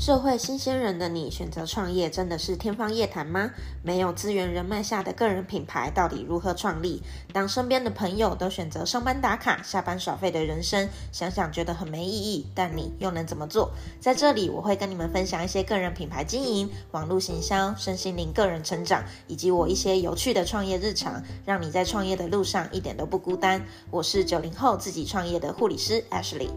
社会新鲜人的你选择创业真的是天方夜谭吗？没有资源人脉下的个人品牌到底如何创立？当身边的朋友都选择上班打卡、下班耍废的人生，想想觉得很没意义，但你又能怎么做？在这里我会跟你们分享一些个人品牌经营、网络行销、身心灵个人成长，以及我一些有趣的创业日常，让你在创业的路上一点都不孤单。我是九零后自己创业的护理师 Ashley。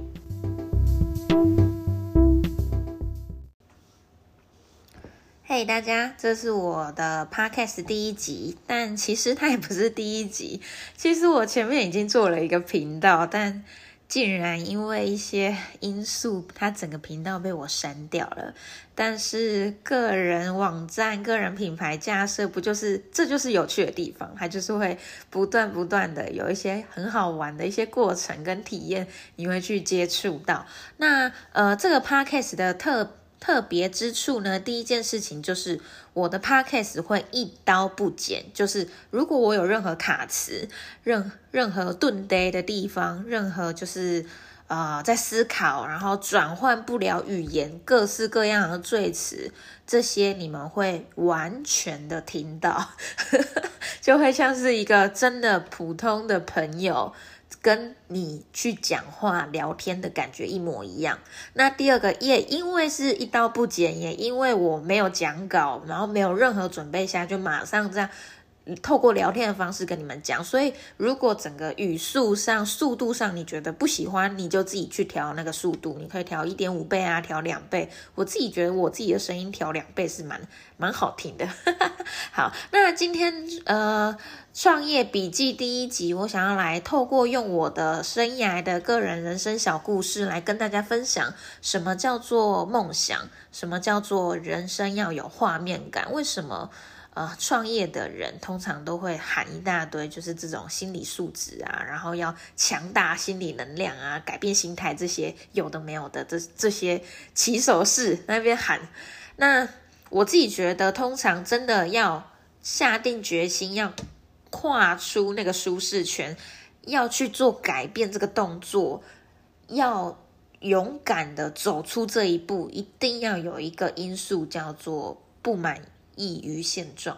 大家，这是我的 podcast 第一集，但其实它也不是第一集。其实我前面已经做了一个频道，但竟然因为一些因素，它整个频道被我删掉了。但是个人网站、个人品牌架设，不就是这就是有趣的地方？它就是会不断不断的有一些很好玩的一些过程跟体验，你会去接触到。那呃，这个 podcast 的特。特别之处呢，第一件事情就是我的 podcast 会一刀不剪，就是如果我有任何卡词、任任何顿呆的地方、任何就是呃在思考，然后转换不了语言，各式各样的赘词，这些你们会完全的听到，就会像是一个真的普通的朋友。跟你去讲话聊天的感觉一模一样。那第二个，也因为是一刀不剪，也因为我没有讲稿，然后没有任何准备下，就马上这样。透过聊天的方式跟你们讲，所以如果整个语速上、速度上你觉得不喜欢，你就自己去调那个速度，你可以调一点五倍啊，调两倍。我自己觉得我自己的声音调两倍是蛮蛮好听的。好，那今天呃创业笔记第一集，我想要来透过用我的生涯的个人人生小故事来跟大家分享，什么叫做梦想，什么叫做人生要有画面感，为什么？呃，创业的人通常都会喊一大堆，就是这种心理素质啊，然后要强大心理能量啊，改变心态这些有的没有的，这这些起手式那边喊。那我自己觉得，通常真的要下定决心，要跨出那个舒适圈，要去做改变这个动作，要勇敢的走出这一步，一定要有一个因素叫做不满。异于现状，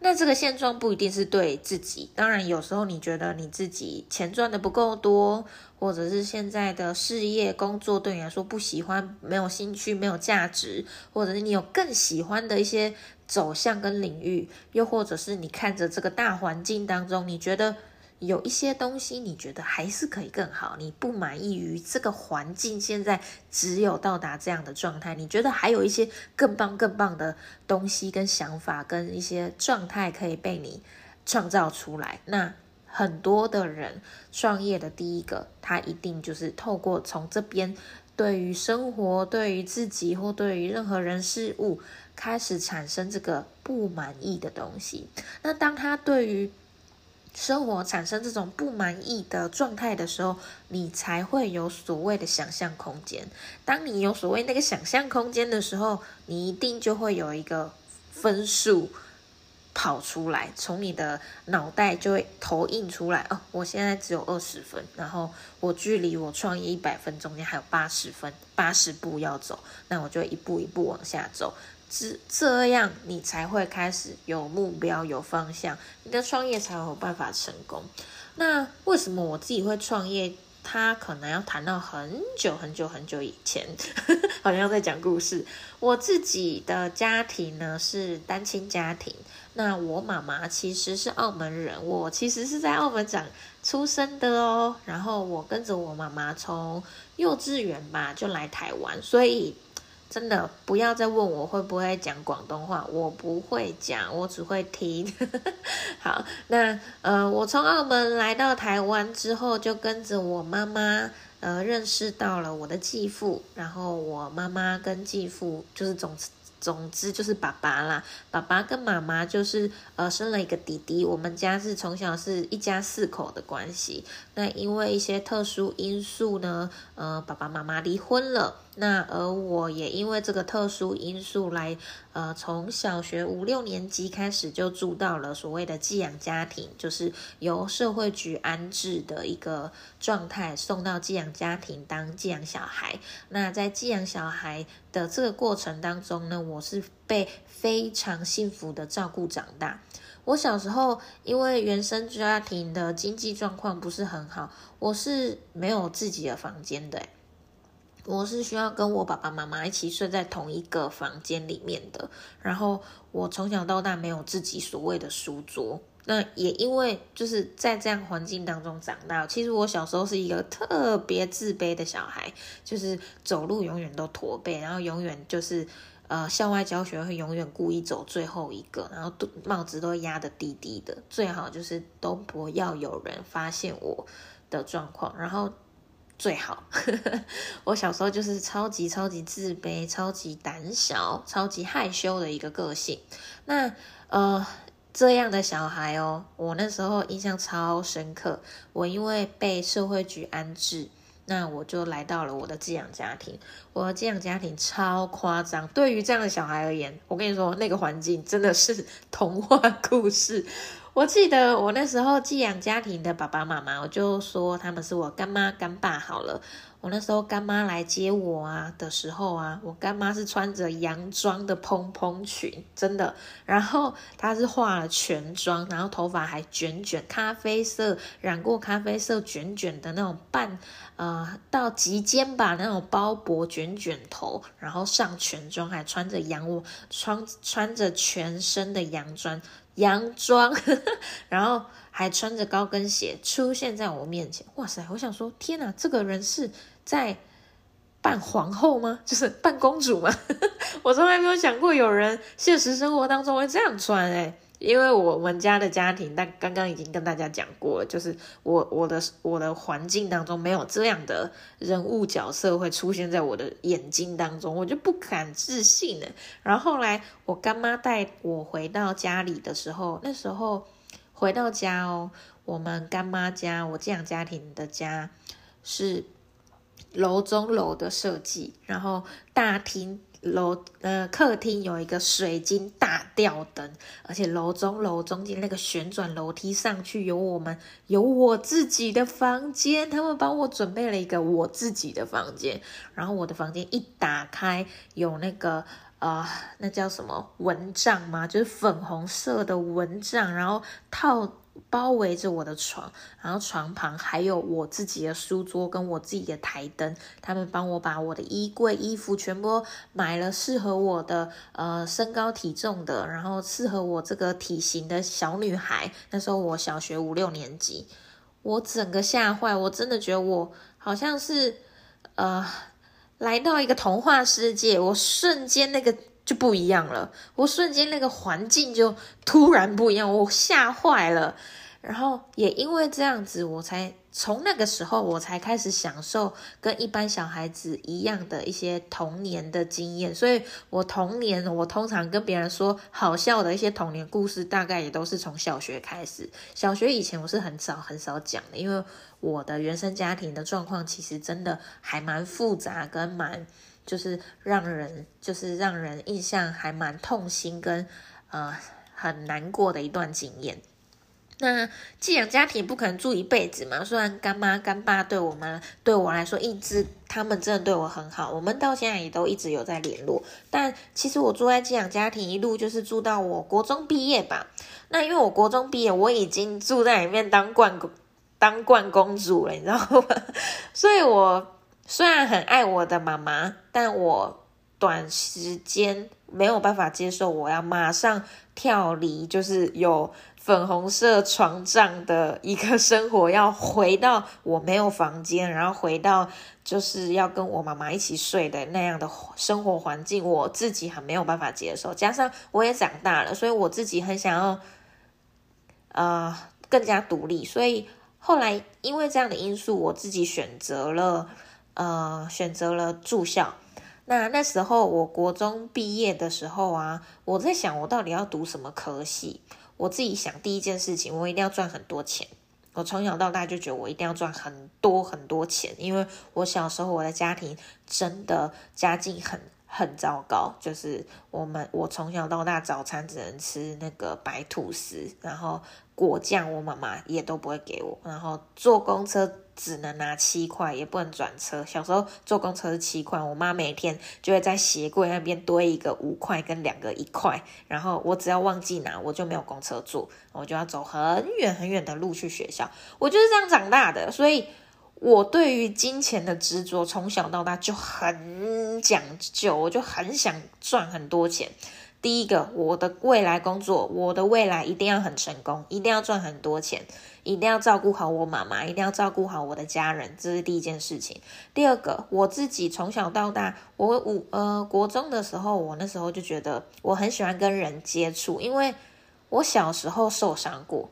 那这个现状不一定是对自己。当然，有时候你觉得你自己钱赚的不够多，或者是现在的事业工作对你来说不喜欢、没有兴趣、没有价值，或者是你有更喜欢的一些走向跟领域，又或者是你看着这个大环境当中，你觉得。有一些东西你觉得还是可以更好，你不满意于这个环境，现在只有到达这样的状态，你觉得还有一些更棒、更棒的东西跟想法跟一些状态可以被你创造出来。那很多的人创业的第一个，他一定就是透过从这边对于生活、对于自己或对于任何人事物开始产生这个不满意的东西。那当他对于生活产生这种不满意的状态的时候，你才会有所谓的想象空间。当你有所谓那个想象空间的时候，你一定就会有一个分数跑出来，从你的脑袋就会投影出来。哦，我现在只有二十分，然后我距离我创业一百分中间还有八十分，八十步要走，那我就一步一步往下走。这这样，你才会开始有目标、有方向，你的创业才有办法成功。那为什么我自己会创业？他可能要谈到很久很久很久以前，好像在讲故事。我自己的家庭呢是单亲家庭，那我妈妈其实是澳门人，我其实是在澳门长出生的哦。然后我跟着我妈妈从幼稚园吧就来台湾，所以。真的不要再问我会不会讲广东话，我不会讲，我只会听。好，那呃，我从澳门来到台湾之后，就跟着我妈妈呃认识到了我的继父，然后我妈妈跟继父就是总总之就是爸爸啦，爸爸跟妈妈就是呃生了一个弟弟。我们家是从小是一家四口的关系，那因为一些特殊因素呢，呃，爸爸妈妈离婚了。那而我也因为这个特殊因素来，呃，从小学五六年级开始就住到了所谓的寄养家庭，就是由社会局安置的一个状态，送到寄养家庭当寄养小孩。那在寄养小孩的这个过程当中呢，我是被非常幸福的照顾长大。我小时候因为原生家庭的经济状况不是很好，我是没有自己的房间的。我是需要跟我爸爸妈妈一起睡在同一个房间里面的，然后我从小到大没有自己所谓的书桌，那也因为就是在这样环境当中长大，其实我小时候是一个特别自卑的小孩，就是走路永远都驼背，然后永远就是呃校外教学会永远故意走最后一个，然后都帽子都压得低低的，最好就是都不要有人发现我的状况，然后。最好，我小时候就是超级超级自卑、超级胆小、超级害羞的一个个性。那呃，这样的小孩哦，我那时候印象超深刻。我因为被社会局安置，那我就来到了我的寄养家庭。我的寄养家庭超夸张，对于这样的小孩而言，我跟你说，那个环境真的是童话故事。我记得我那时候寄养家庭的爸爸妈妈，我就说他们是我干妈干爸好了。我那时候干妈来接我啊的时候啊，我干妈是穿着洋装的蓬蓬裙，真的。然后她是化了全妆，然后头发还卷卷，咖啡色染过咖啡色卷卷的那种半呃到及肩吧那种包脖卷卷头，然后上全妆，还穿着洋穿穿着全身的洋装。洋装，然后还穿着高跟鞋出现在我面前。哇塞！我想说，天哪，这个人是在扮皇后吗？就是扮公主吗？我从来没有想过有人现实生活当中会这样穿哎。因为我们家的家庭，但刚刚已经跟大家讲过了，就是我我的我的环境当中没有这样的人物角色会出现在我的眼睛当中，我就不敢置信了。然后后来我干妈带我回到家里的时候，那时候回到家哦，我们干妈家，我这样家庭的家是楼中楼的设计，然后大厅。楼呃，客厅有一个水晶大吊灯，而且楼中楼中间那个旋转楼梯上去有我们有我自己的房间，他们帮我准备了一个我自己的房间。然后我的房间一打开，有那个呃，那叫什么蚊帐吗？就是粉红色的蚊帐，然后套。包围着我的床，然后床旁还有我自己的书桌跟我自己的台灯。他们帮我把我的衣柜、衣服全部买了适合我的呃身高体重的，然后适合我这个体型的小女孩。那时候我小学五六年级，我整个吓坏，我真的觉得我好像是呃来到一个童话世界，我瞬间那个。就不一样了，我瞬间那个环境就突然不一样，我吓坏了。然后也因为这样子，我才从那个时候我才开始享受跟一般小孩子一样的一些童年的经验。所以我童年，我通常跟别人说好笑的一些童年故事，大概也都是从小学开始。小学以前我是很少很少讲的，因为我的原生家庭的状况其实真的还蛮复杂，跟蛮。就是让人，就是让人印象还蛮痛心跟呃很难过的一段经验。那寄养家庭不可能住一辈子嘛？虽然干妈干爸对我们对我来说一直他们真的对我很好，我们到现在也都一直有在联络。但其实我住在寄养家庭一路就是住到我国中毕业吧。那因为我国中毕业，我已经住在里面当冠当冠公主了，你知道吗？所以我。虽然很爱我的妈妈，但我短时间没有办法接受，我要马上跳离，就是有粉红色床帐的一个生活，要回到我没有房间，然后回到就是要跟我妈妈一起睡的那样的生活环境，我自己很没有办法接受。加上我也长大了，所以我自己很想要，呃，更加独立。所以后来因为这样的因素，我自己选择了。呃，选择了住校。那那时候，我国中毕业的时候啊，我在想，我到底要读什么科系？我自己想，第一件事情，我一定要赚很多钱，我从小到大就觉得我一定要赚很多很多钱，因为我小时候我的家庭真的家境很很糟糕，就是我们我从小到大早餐只能吃那个白吐司，然后果酱我妈妈也都不会给我，然后坐公车。只能拿七块，也不能转车。小时候坐公车是七块，我妈每天就会在鞋柜那边堆一个五块跟两个一块，然后我只要忘记拿，我就没有公车坐，我就要走很远很远的路去学校。我就是这样长大的，所以我对于金钱的执着从小到大就很讲究，我就很想赚很多钱。第一个，我的未来工作，我的未来一定要很成功，一定要赚很多钱。一定要照顾好我妈妈，一定要照顾好我的家人，这是第一件事情。第二个，我自己从小到大，我五呃国中的时候，我那时候就觉得我很喜欢跟人接触，因为我小时候受伤过，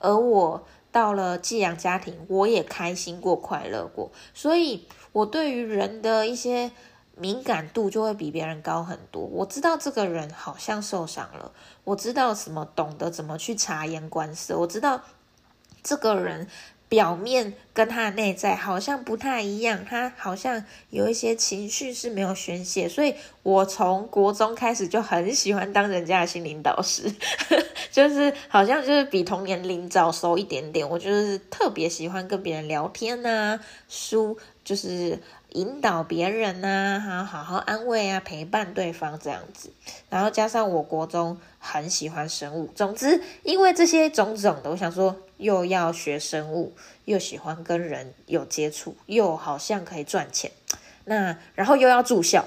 而我到了寄养家庭，我也开心过、快乐过，所以我对于人的一些敏感度就会比别人高很多。我知道这个人好像受伤了，我知道什么，懂得怎么去察言观色，我知道。这个人表面跟他的内在好像不太一样，他好像有一些情绪是没有宣泄，所以我从国中开始就很喜欢当人家的心灵导师，就是好像就是比同年龄早熟一点点，我就是特别喜欢跟别人聊天呐，书就是引导别人呐，哈，好好安慰啊，陪伴对方这样子，然后加上我国中很喜欢生物，总之因为这些种种的，我想说。又要学生物，又喜欢跟人有接触，又好像可以赚钱，那然后又要住校，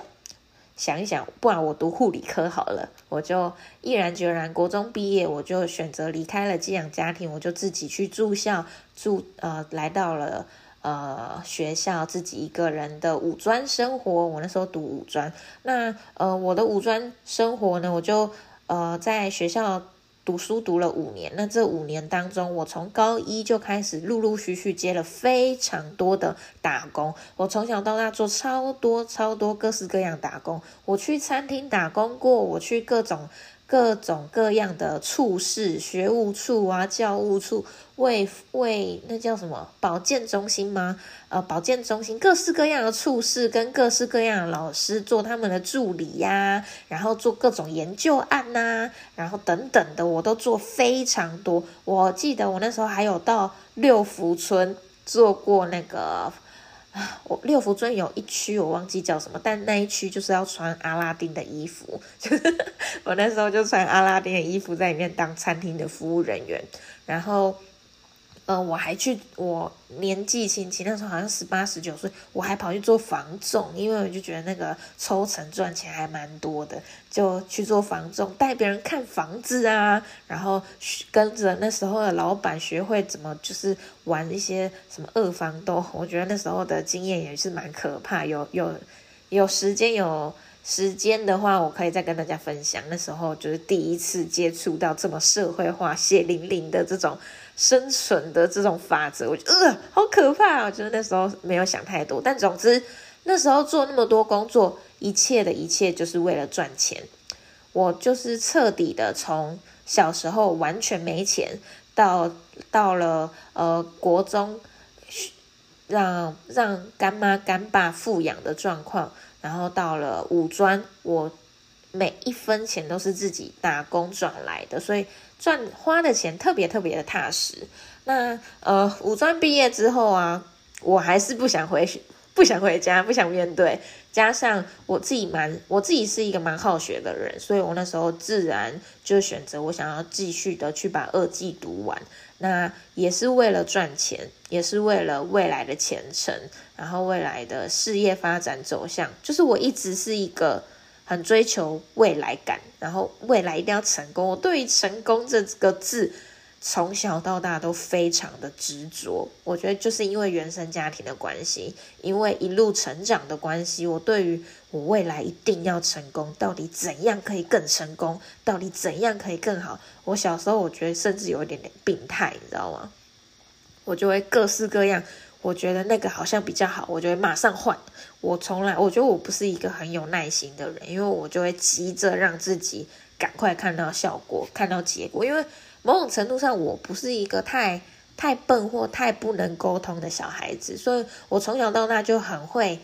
想一想，不然我读护理科好了。我就毅然决然，国中毕业，我就选择离开了寄养家庭，我就自己去住校，住呃，来到了呃学校，自己一个人的五专生活。我那时候读五专，那呃我的五专生活呢，我就呃在学校。读书读了五年，那这五年当中，我从高一就开始陆陆续续接了非常多的打工。我从小到大做超多超多各式各样打工，我去餐厅打工过，我去各种。各种各样的处室、学务处啊、教务处、为为那叫什么保健中心吗？呃，保健中心各式各样的处室跟各式各样的老师做他们的助理呀，然后做各种研究案呐，然后等等的，我都做非常多。我记得我那时候还有到六福村做过那个。我六福村有一区我忘记叫什么，但那一区就是要穿阿拉丁的衣服，就是 我那时候就穿阿拉丁的衣服在里面当餐厅的服务人员，然后。呃，我还去，我年纪轻轻那时候好像十八十九岁，我还跑去做房仲，因为我就觉得那个抽成赚钱还蛮多的，就去做房仲，带别人看房子啊，然后跟着那时候的老板学会怎么就是玩一些什么二房东，我觉得那时候的经验也是蛮可怕。有有有时间有时间的话，我可以再跟大家分享。那时候就是第一次接触到这么社会化、血淋淋的这种。生存的这种法则，我觉得呃好可怕啊！就是那时候没有想太多，但总之那时候做那么多工作，一切的一切就是为了赚钱。我就是彻底的从小时候完全没钱，到到了呃国中，让让干妈干爸富养的状况，然后到了五专，我每一分钱都是自己打工赚来的，所以。赚花的钱特别特别的踏实。那呃，五专毕业之后啊，我还是不想回，不想回家，不想面对。加上我自己蛮，我自己是一个蛮好学的人，所以我那时候自然就选择我想要继续的去把二技读完。那也是为了赚钱，也是为了未来的前程，然后未来的事业发展走向。就是我一直是一个。很追求未来感，然后未来一定要成功。我对于成功这个字，从小到大都非常的执着。我觉得就是因为原生家庭的关系，因为一路成长的关系，我对于我未来一定要成功，到底怎样可以更成功？到底怎样可以更好？我小时候我觉得甚至有一点点病态，你知道吗？我就会各式各样。我觉得那个好像比较好，我就会马上换。我从来，我觉得我不是一个很有耐心的人，因为我就会急着让自己赶快看到效果、看到结果。因为某种程度上，我不是一个太太笨或太不能沟通的小孩子，所以我从小到大就很会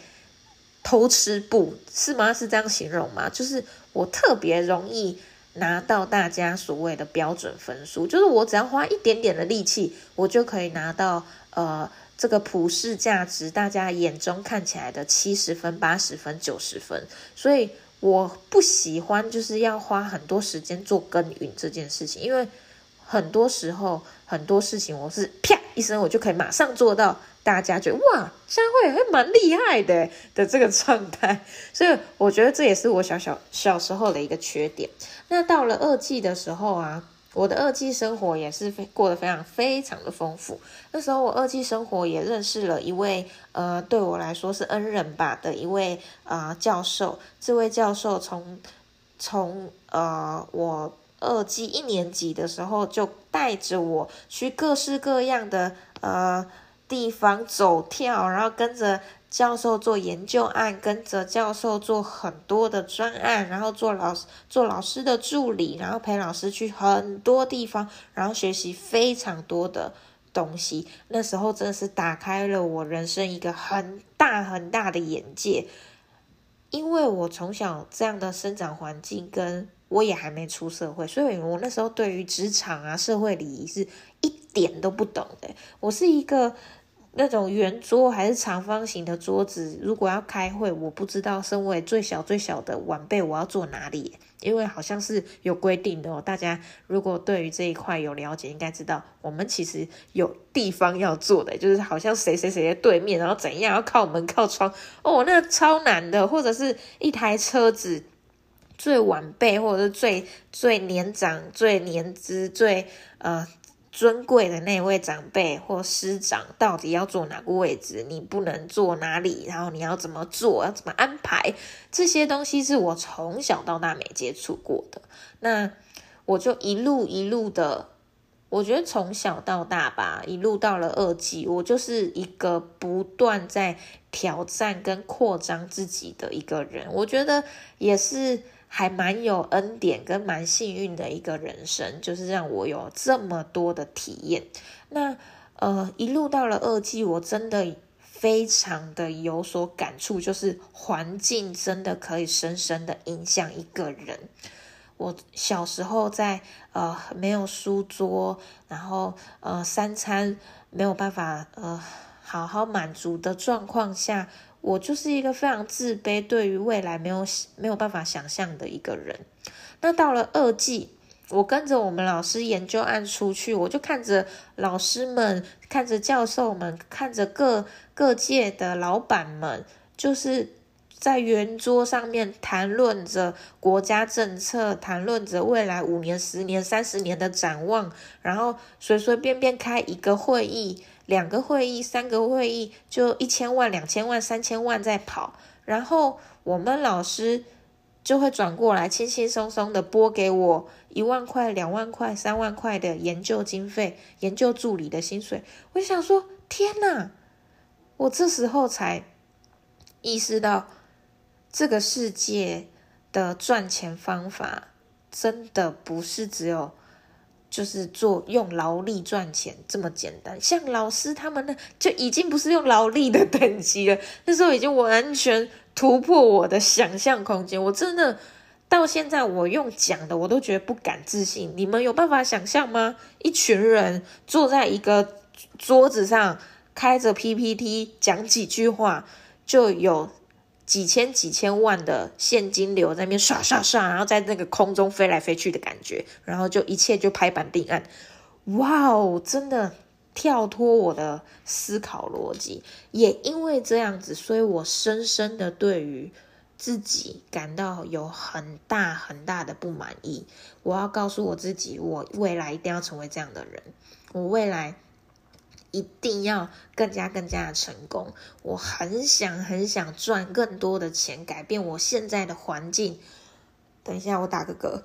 偷吃布，是吗？是这样形容吗？就是我特别容易拿到大家所谓的标准分数，就是我只要花一点点的力气，我就可以拿到呃这个普世价值大家眼中看起来的七十分、八十分、九十分，所以我不喜欢就是要花很多时间做耕耘这件事情，因为。很多时候，很多事情我是啪一声，我就可以马上做到，大家觉得哇，佳慧还蛮厉害的的这个状态。所以我觉得这也是我小小小时候的一个缺点。那到了二季的时候啊，我的二季生活也是非过得非常非常的丰富。那时候我二季生活也认识了一位呃，对我来说是恩人吧的一位呃教授。这位教授从从呃我。二季一年级的时候，就带着我去各式各样的呃地方走跳，然后跟着教授做研究案，跟着教授做很多的专案，然后做老师做老师的助理，然后陪老师去很多地方，然后学习非常多的东西。那时候真的是打开了我人生一个很大很大的眼界，因为我从小这样的生长环境跟。我也还没出社会，所以我那时候对于职场啊、社会礼仪是一点都不懂的。我是一个那种圆桌还是长方形的桌子，如果要开会，我不知道身为最小最小的晚辈我要坐哪里，因为好像是有规定的哦。大家如果对于这一块有了解，应该知道我们其实有地方要坐的，就是好像谁谁谁的对面，然后怎样要靠门靠窗哦，那超难的，或者是一台车子。最晚辈或者是最最年长、最年资、最呃尊贵的那位长辈或师长，到底要坐哪个位置？你不能坐哪里？然后你要怎么做？要怎么安排？这些东西是我从小到大没接触过的。那我就一路一路的，我觉得从小到大吧，一路到了二季，我就是一个不断在挑战跟扩张自己的一个人。我觉得也是。还蛮有恩典跟蛮幸运的一个人生，就是让我有这么多的体验。那呃，一路到了二季，我真的非常的有所感触，就是环境真的可以深深的影响一个人。我小时候在呃没有书桌，然后呃三餐没有办法呃好好满足的状况下。我就是一个非常自卑，对于未来没有没有办法想象的一个人。那到了二季，我跟着我们老师研究案出去，我就看着老师们，看着教授们，看着各各界的老板们，就是在圆桌上面谈论着国家政策，谈论着未来五年、十年、三十年的展望，然后随随便便开一个会议。两个会议，三个会议，就一千万、两千万、三千万在跑，然后我们老师就会转过来，轻轻松松的拨给我一万块、两万块、三万块的研究经费、研究助理的薪水。我想说，天哪！我这时候才意识到，这个世界的赚钱方法真的不是只有。就是做用劳力赚钱这么简单，像老师他们呢，就已经不是用劳力的等级了。那时候已经完全突破我的想象空间。我真的到现在，我用讲的我都觉得不敢置信。你们有办法想象吗？一群人坐在一个桌子上，开着 PPT 讲几句话，就有。几千几千万的现金流在那边刷刷刷，然后在那个空中飞来飞去的感觉，然后就一切就拍板定案，哇哦，真的跳脱我的思考逻辑，也因为这样子，所以我深深的对于自己感到有很大很大的不满意。我要告诉我自己，我未来一定要成为这样的人，我未来。一定要更加更加的成功。我很想很想赚更多的钱，改变我现在的环境。等一下，我打个嗝。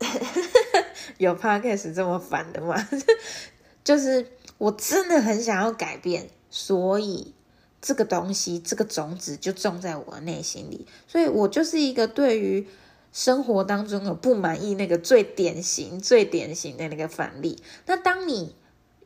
有 podcast 这么烦的吗？就是我真的很想要改变，所以这个东西，这个种子就种在我的内心里。所以我就是一个对于生活当中的不满意那个最典型、最典型的那个反例。那当你。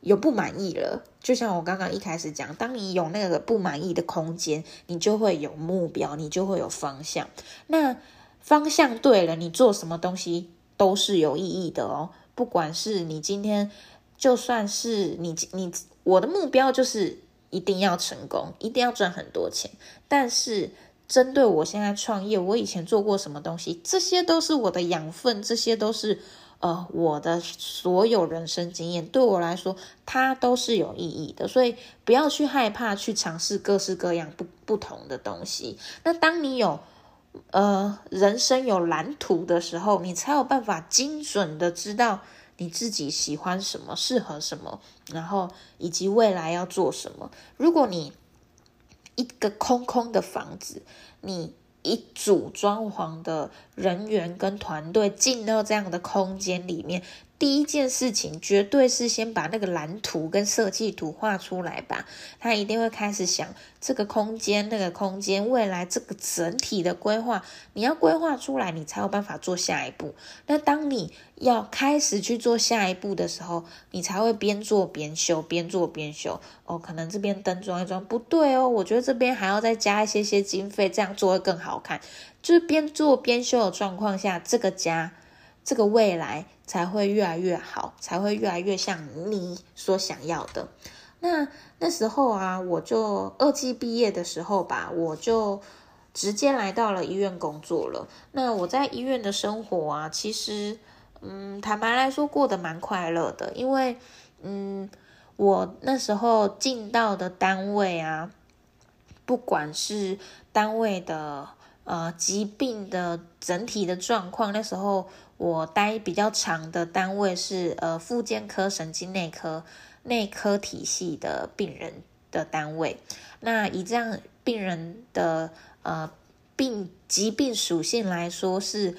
有不满意了，就像我刚刚一开始讲，当你有那个不满意的空间，你就会有目标，你就会有方向。那方向对了，你做什么东西都是有意义的哦。不管是你今天，就算是你你我的目标就是一定要成功，一定要赚很多钱。但是针对我现在创业，我以前做过什么东西，这些都是我的养分，这些都是。呃，我的所有人生经验对我来说，它都是有意义的，所以不要去害怕去尝试各式各样不不同的东西。那当你有呃人生有蓝图的时候，你才有办法精准的知道你自己喜欢什么、适合什么，然后以及未来要做什么。如果你一个空空的房子，你。一组装潢的人员跟团队进到这样的空间里面。第一件事情绝对是先把那个蓝图跟设计图画出来吧。他一定会开始想这个空间、那个空间未来这个整体的规划。你要规划出来，你才有办法做下一步。那当你要开始去做下一步的时候，你才会边做边修，边做边修。哦，可能这边灯装一装不对哦，我觉得这边还要再加一些些经费，这样做会更好看。就是边做边修的状况下，这个家。这个未来才会越来越好，才会越来越像你所想要的。那那时候啊，我就二季毕业的时候吧，我就直接来到了医院工作了。那我在医院的生活啊，其实，嗯，坦白来说过得蛮快乐的，因为，嗯，我那时候进到的单位啊，不管是单位的呃疾病的整体的状况，那时候。我待比较长的单位是呃，妇健科神经内科内科体系的病人的单位。那以这样病人的呃病疾病属性来说，是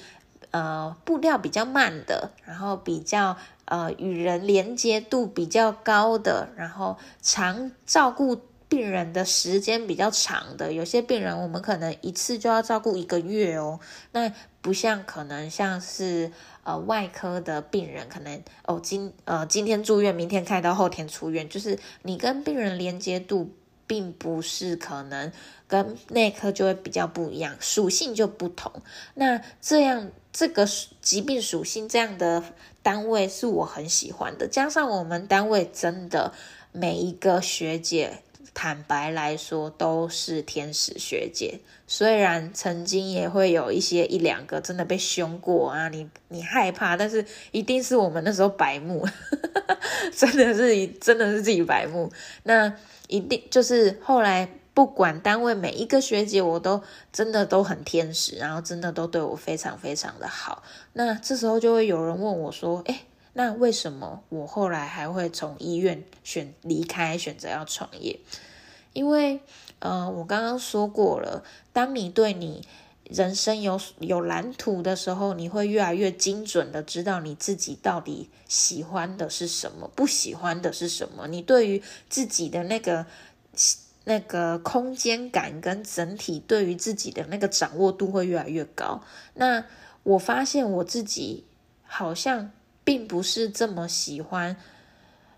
呃步调比较慢的，然后比较呃与人连接度比较高的，然后常照顾。病人的时间比较长的，有些病人我们可能一次就要照顾一个月哦。那不像可能像是呃外科的病人，可能哦今呃今天住院，明天开刀，后天出院，就是你跟病人连接度并不是可能跟内科就会比较不一样，属性就不同。那这样这个疾病属性这样的单位是我很喜欢的，加上我们单位真的每一个学姐。坦白来说，都是天使学姐。虽然曾经也会有一些一两个真的被凶过啊，你你害怕，但是一定是我们那时候白目，真的是真的是自己白目。那一定就是后来不管单位每一个学姐，我都真的都很天使，然后真的都对我非常非常的好。那这时候就会有人问我说：“哎，那为什么我后来还会从医院选离开，选择要创业？”因为，呃，我刚刚说过了，当你对你人生有有蓝图的时候，你会越来越精准的知道你自己到底喜欢的是什么，不喜欢的是什么。你对于自己的那个那个空间感跟整体对于自己的那个掌握度会越来越高。那我发现我自己好像并不是这么喜欢。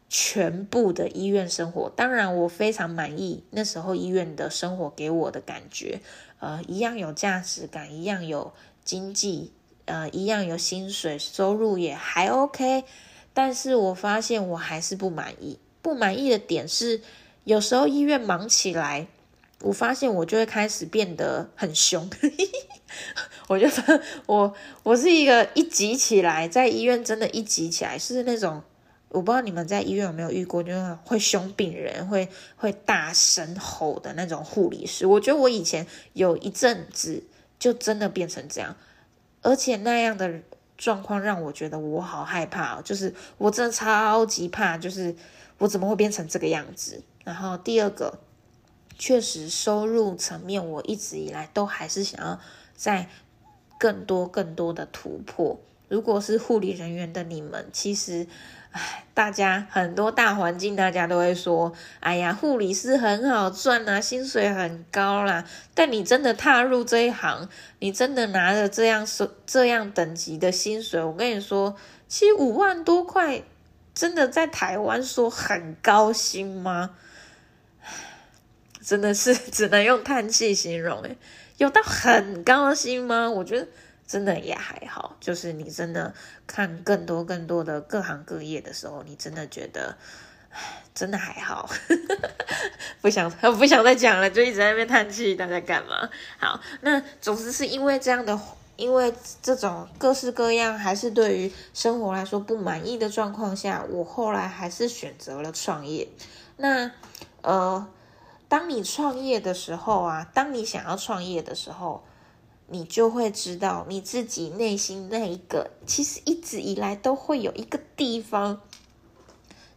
全部的医院生活，当然我非常满意那时候医院的生活给我的感觉，呃，一样有价值感，一样有经济，呃，一样有薪水，收入也还 OK。但是我发现我还是不满意，不满意的点是，有时候医院忙起来，我发现我就会开始变得很凶。我觉得我我是一个一急起来，在医院真的，一急起来是那种。我不知道你们在医院有没有遇过，就是会凶病人、会会大声吼的那种护理师。我觉得我以前有一阵子就真的变成这样，而且那样的状况让我觉得我好害怕哦，就是我真的超级怕，就是我怎么会变成这个样子？然后第二个，确实收入层面，我一直以来都还是想要在更多更多的突破。如果是护理人员的你们，其实。唉大家很多大环境，大家都会说：“哎呀，护理师很好赚啊，薪水很高啦。”但你真的踏入这一行，你真的拿着这样收这样等级的薪水，我跟你说，其实五万多块真的在台湾说很高薪吗？真的是 只能用叹气形容诶，有到很高薪吗？我觉得真的也还好，就是你真的看更多更多的各行各业的时候，你真的觉得，真的还好，不想不想再讲了，就一直在那边叹气，大家干嘛？好，那总之是因为这样的，因为这种各式各样，还是对于生活来说不满意的状况下，我后来还是选择了创业。那呃。当你创业的时候啊，当你想要创业的时候，你就会知道你自己内心那一个，其实一直以来都会有一个地方，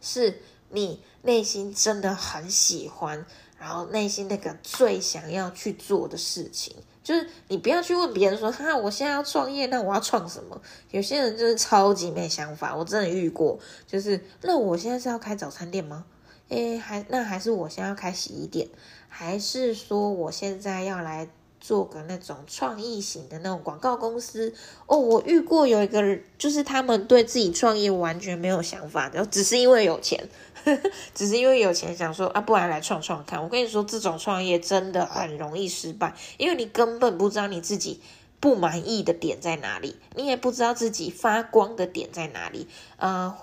是你内心真的很喜欢，然后内心那个最想要去做的事情，就是你不要去问别人说，哈，我现在要创业，那我要创什么？有些人就是超级没想法，我真的遇过，就是那我现在是要开早餐店吗？诶，还那还是我先要开洗衣店，还是说我现在要来做个那种创意型的那种广告公司？哦，我遇过有一个，就是他们对自己创业完全没有想法，然后只是因为有钱，只是因为有钱想说啊，不然来创创看。我跟你说，这种创业真的很容易失败，因为你根本不知道你自己不满意的点在哪里，你也不知道自己发光的点在哪里，呃。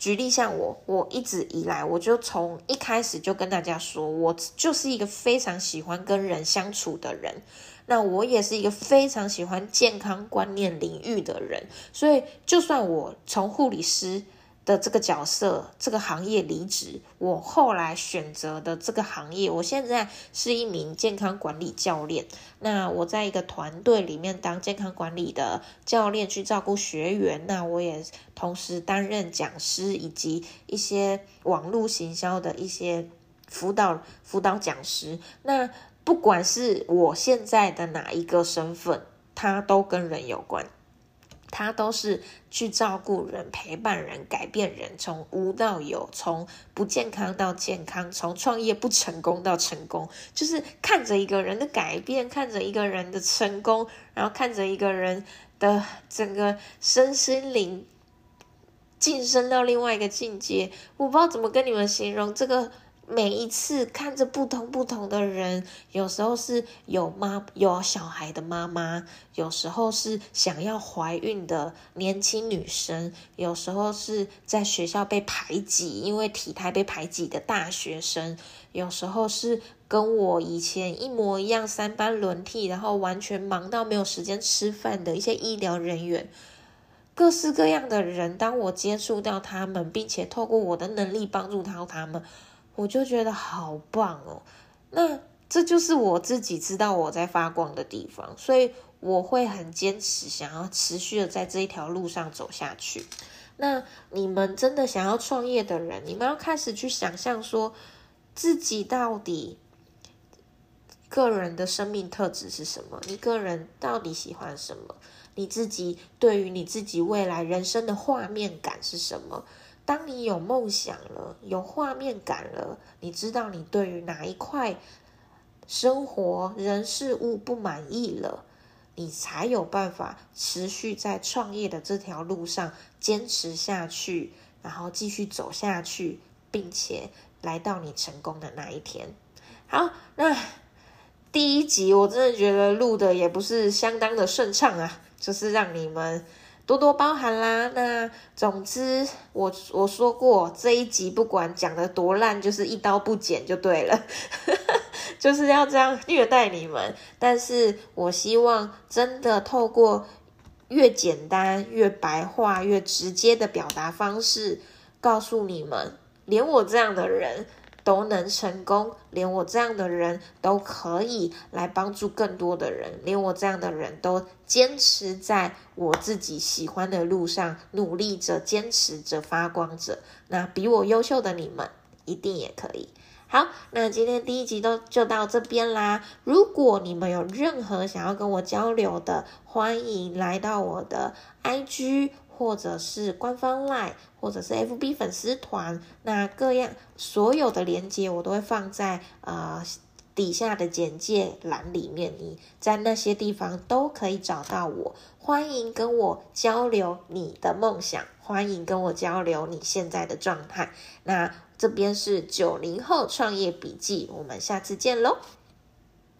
举例像我，我一直以来，我就从一开始就跟大家说，我就是一个非常喜欢跟人相处的人。那我也是一个非常喜欢健康观念领域的人，所以就算我从护理师。的这个角色，这个行业离职，我后来选择的这个行业，我现在是一名健康管理教练。那我在一个团队里面当健康管理的教练，去照顾学员。那我也同时担任讲师，以及一些网络行销的一些辅导辅导讲师。那不管是我现在的哪一个身份，它都跟人有关。他都是去照顾人、陪伴人、改变人，从无到有，从不健康到健康，从创业不成功到成功，就是看着一个人的改变，看着一个人的成功，然后看着一个人的整个身心灵晋升到另外一个境界。我不知道怎么跟你们形容这个。每一次看着不同不同的人，有时候是有妈有小孩的妈妈，有时候是想要怀孕的年轻女生，有时候是在学校被排挤，因为体态被排挤的大学生，有时候是跟我以前一模一样三班轮替，然后完全忙到没有时间吃饭的一些医疗人员，各式各样的人，当我接触到他们，并且透过我的能力帮助到他们。我就觉得好棒哦，那这就是我自己知道我在发光的地方，所以我会很坚持，想要持续的在这一条路上走下去。那你们真的想要创业的人，你们要开始去想象说，自己到底个人的生命特质是什么？你个人到底喜欢什么？你自己对于你自己未来人生的画面感是什么？当你有梦想了，有画面感了，你知道你对于哪一块生活、人事物不满意了，你才有办法持续在创业的这条路上坚持下去，然后继续走下去，并且来到你成功的那一天。好，那第一集我真的觉得录的也不是相当的顺畅啊，就是让你们。多多包涵啦。那总之，我我说过这一集不管讲的多烂，就是一刀不剪就对了，就是要这样虐待你们。但是我希望真的透过越简单、越白话、越直接的表达方式，告诉你们，连我这样的人。都能成功，连我这样的人都可以来帮助更多的人，连我这样的人都坚持在我自己喜欢的路上努力着、坚持着、发光着。那比我优秀的你们一定也可以。好，那今天第一集都就到这边啦。如果你们有任何想要跟我交流的，欢迎来到我的 IG。或者是官方 Line，或者是 FB 粉丝团，那各样所有的链接我都会放在呃底下的简介栏里面，你在那些地方都可以找到我。欢迎跟我交流你的梦想，欢迎跟我交流你现在的状态。那这边是九零后创业笔记，我们下次见喽。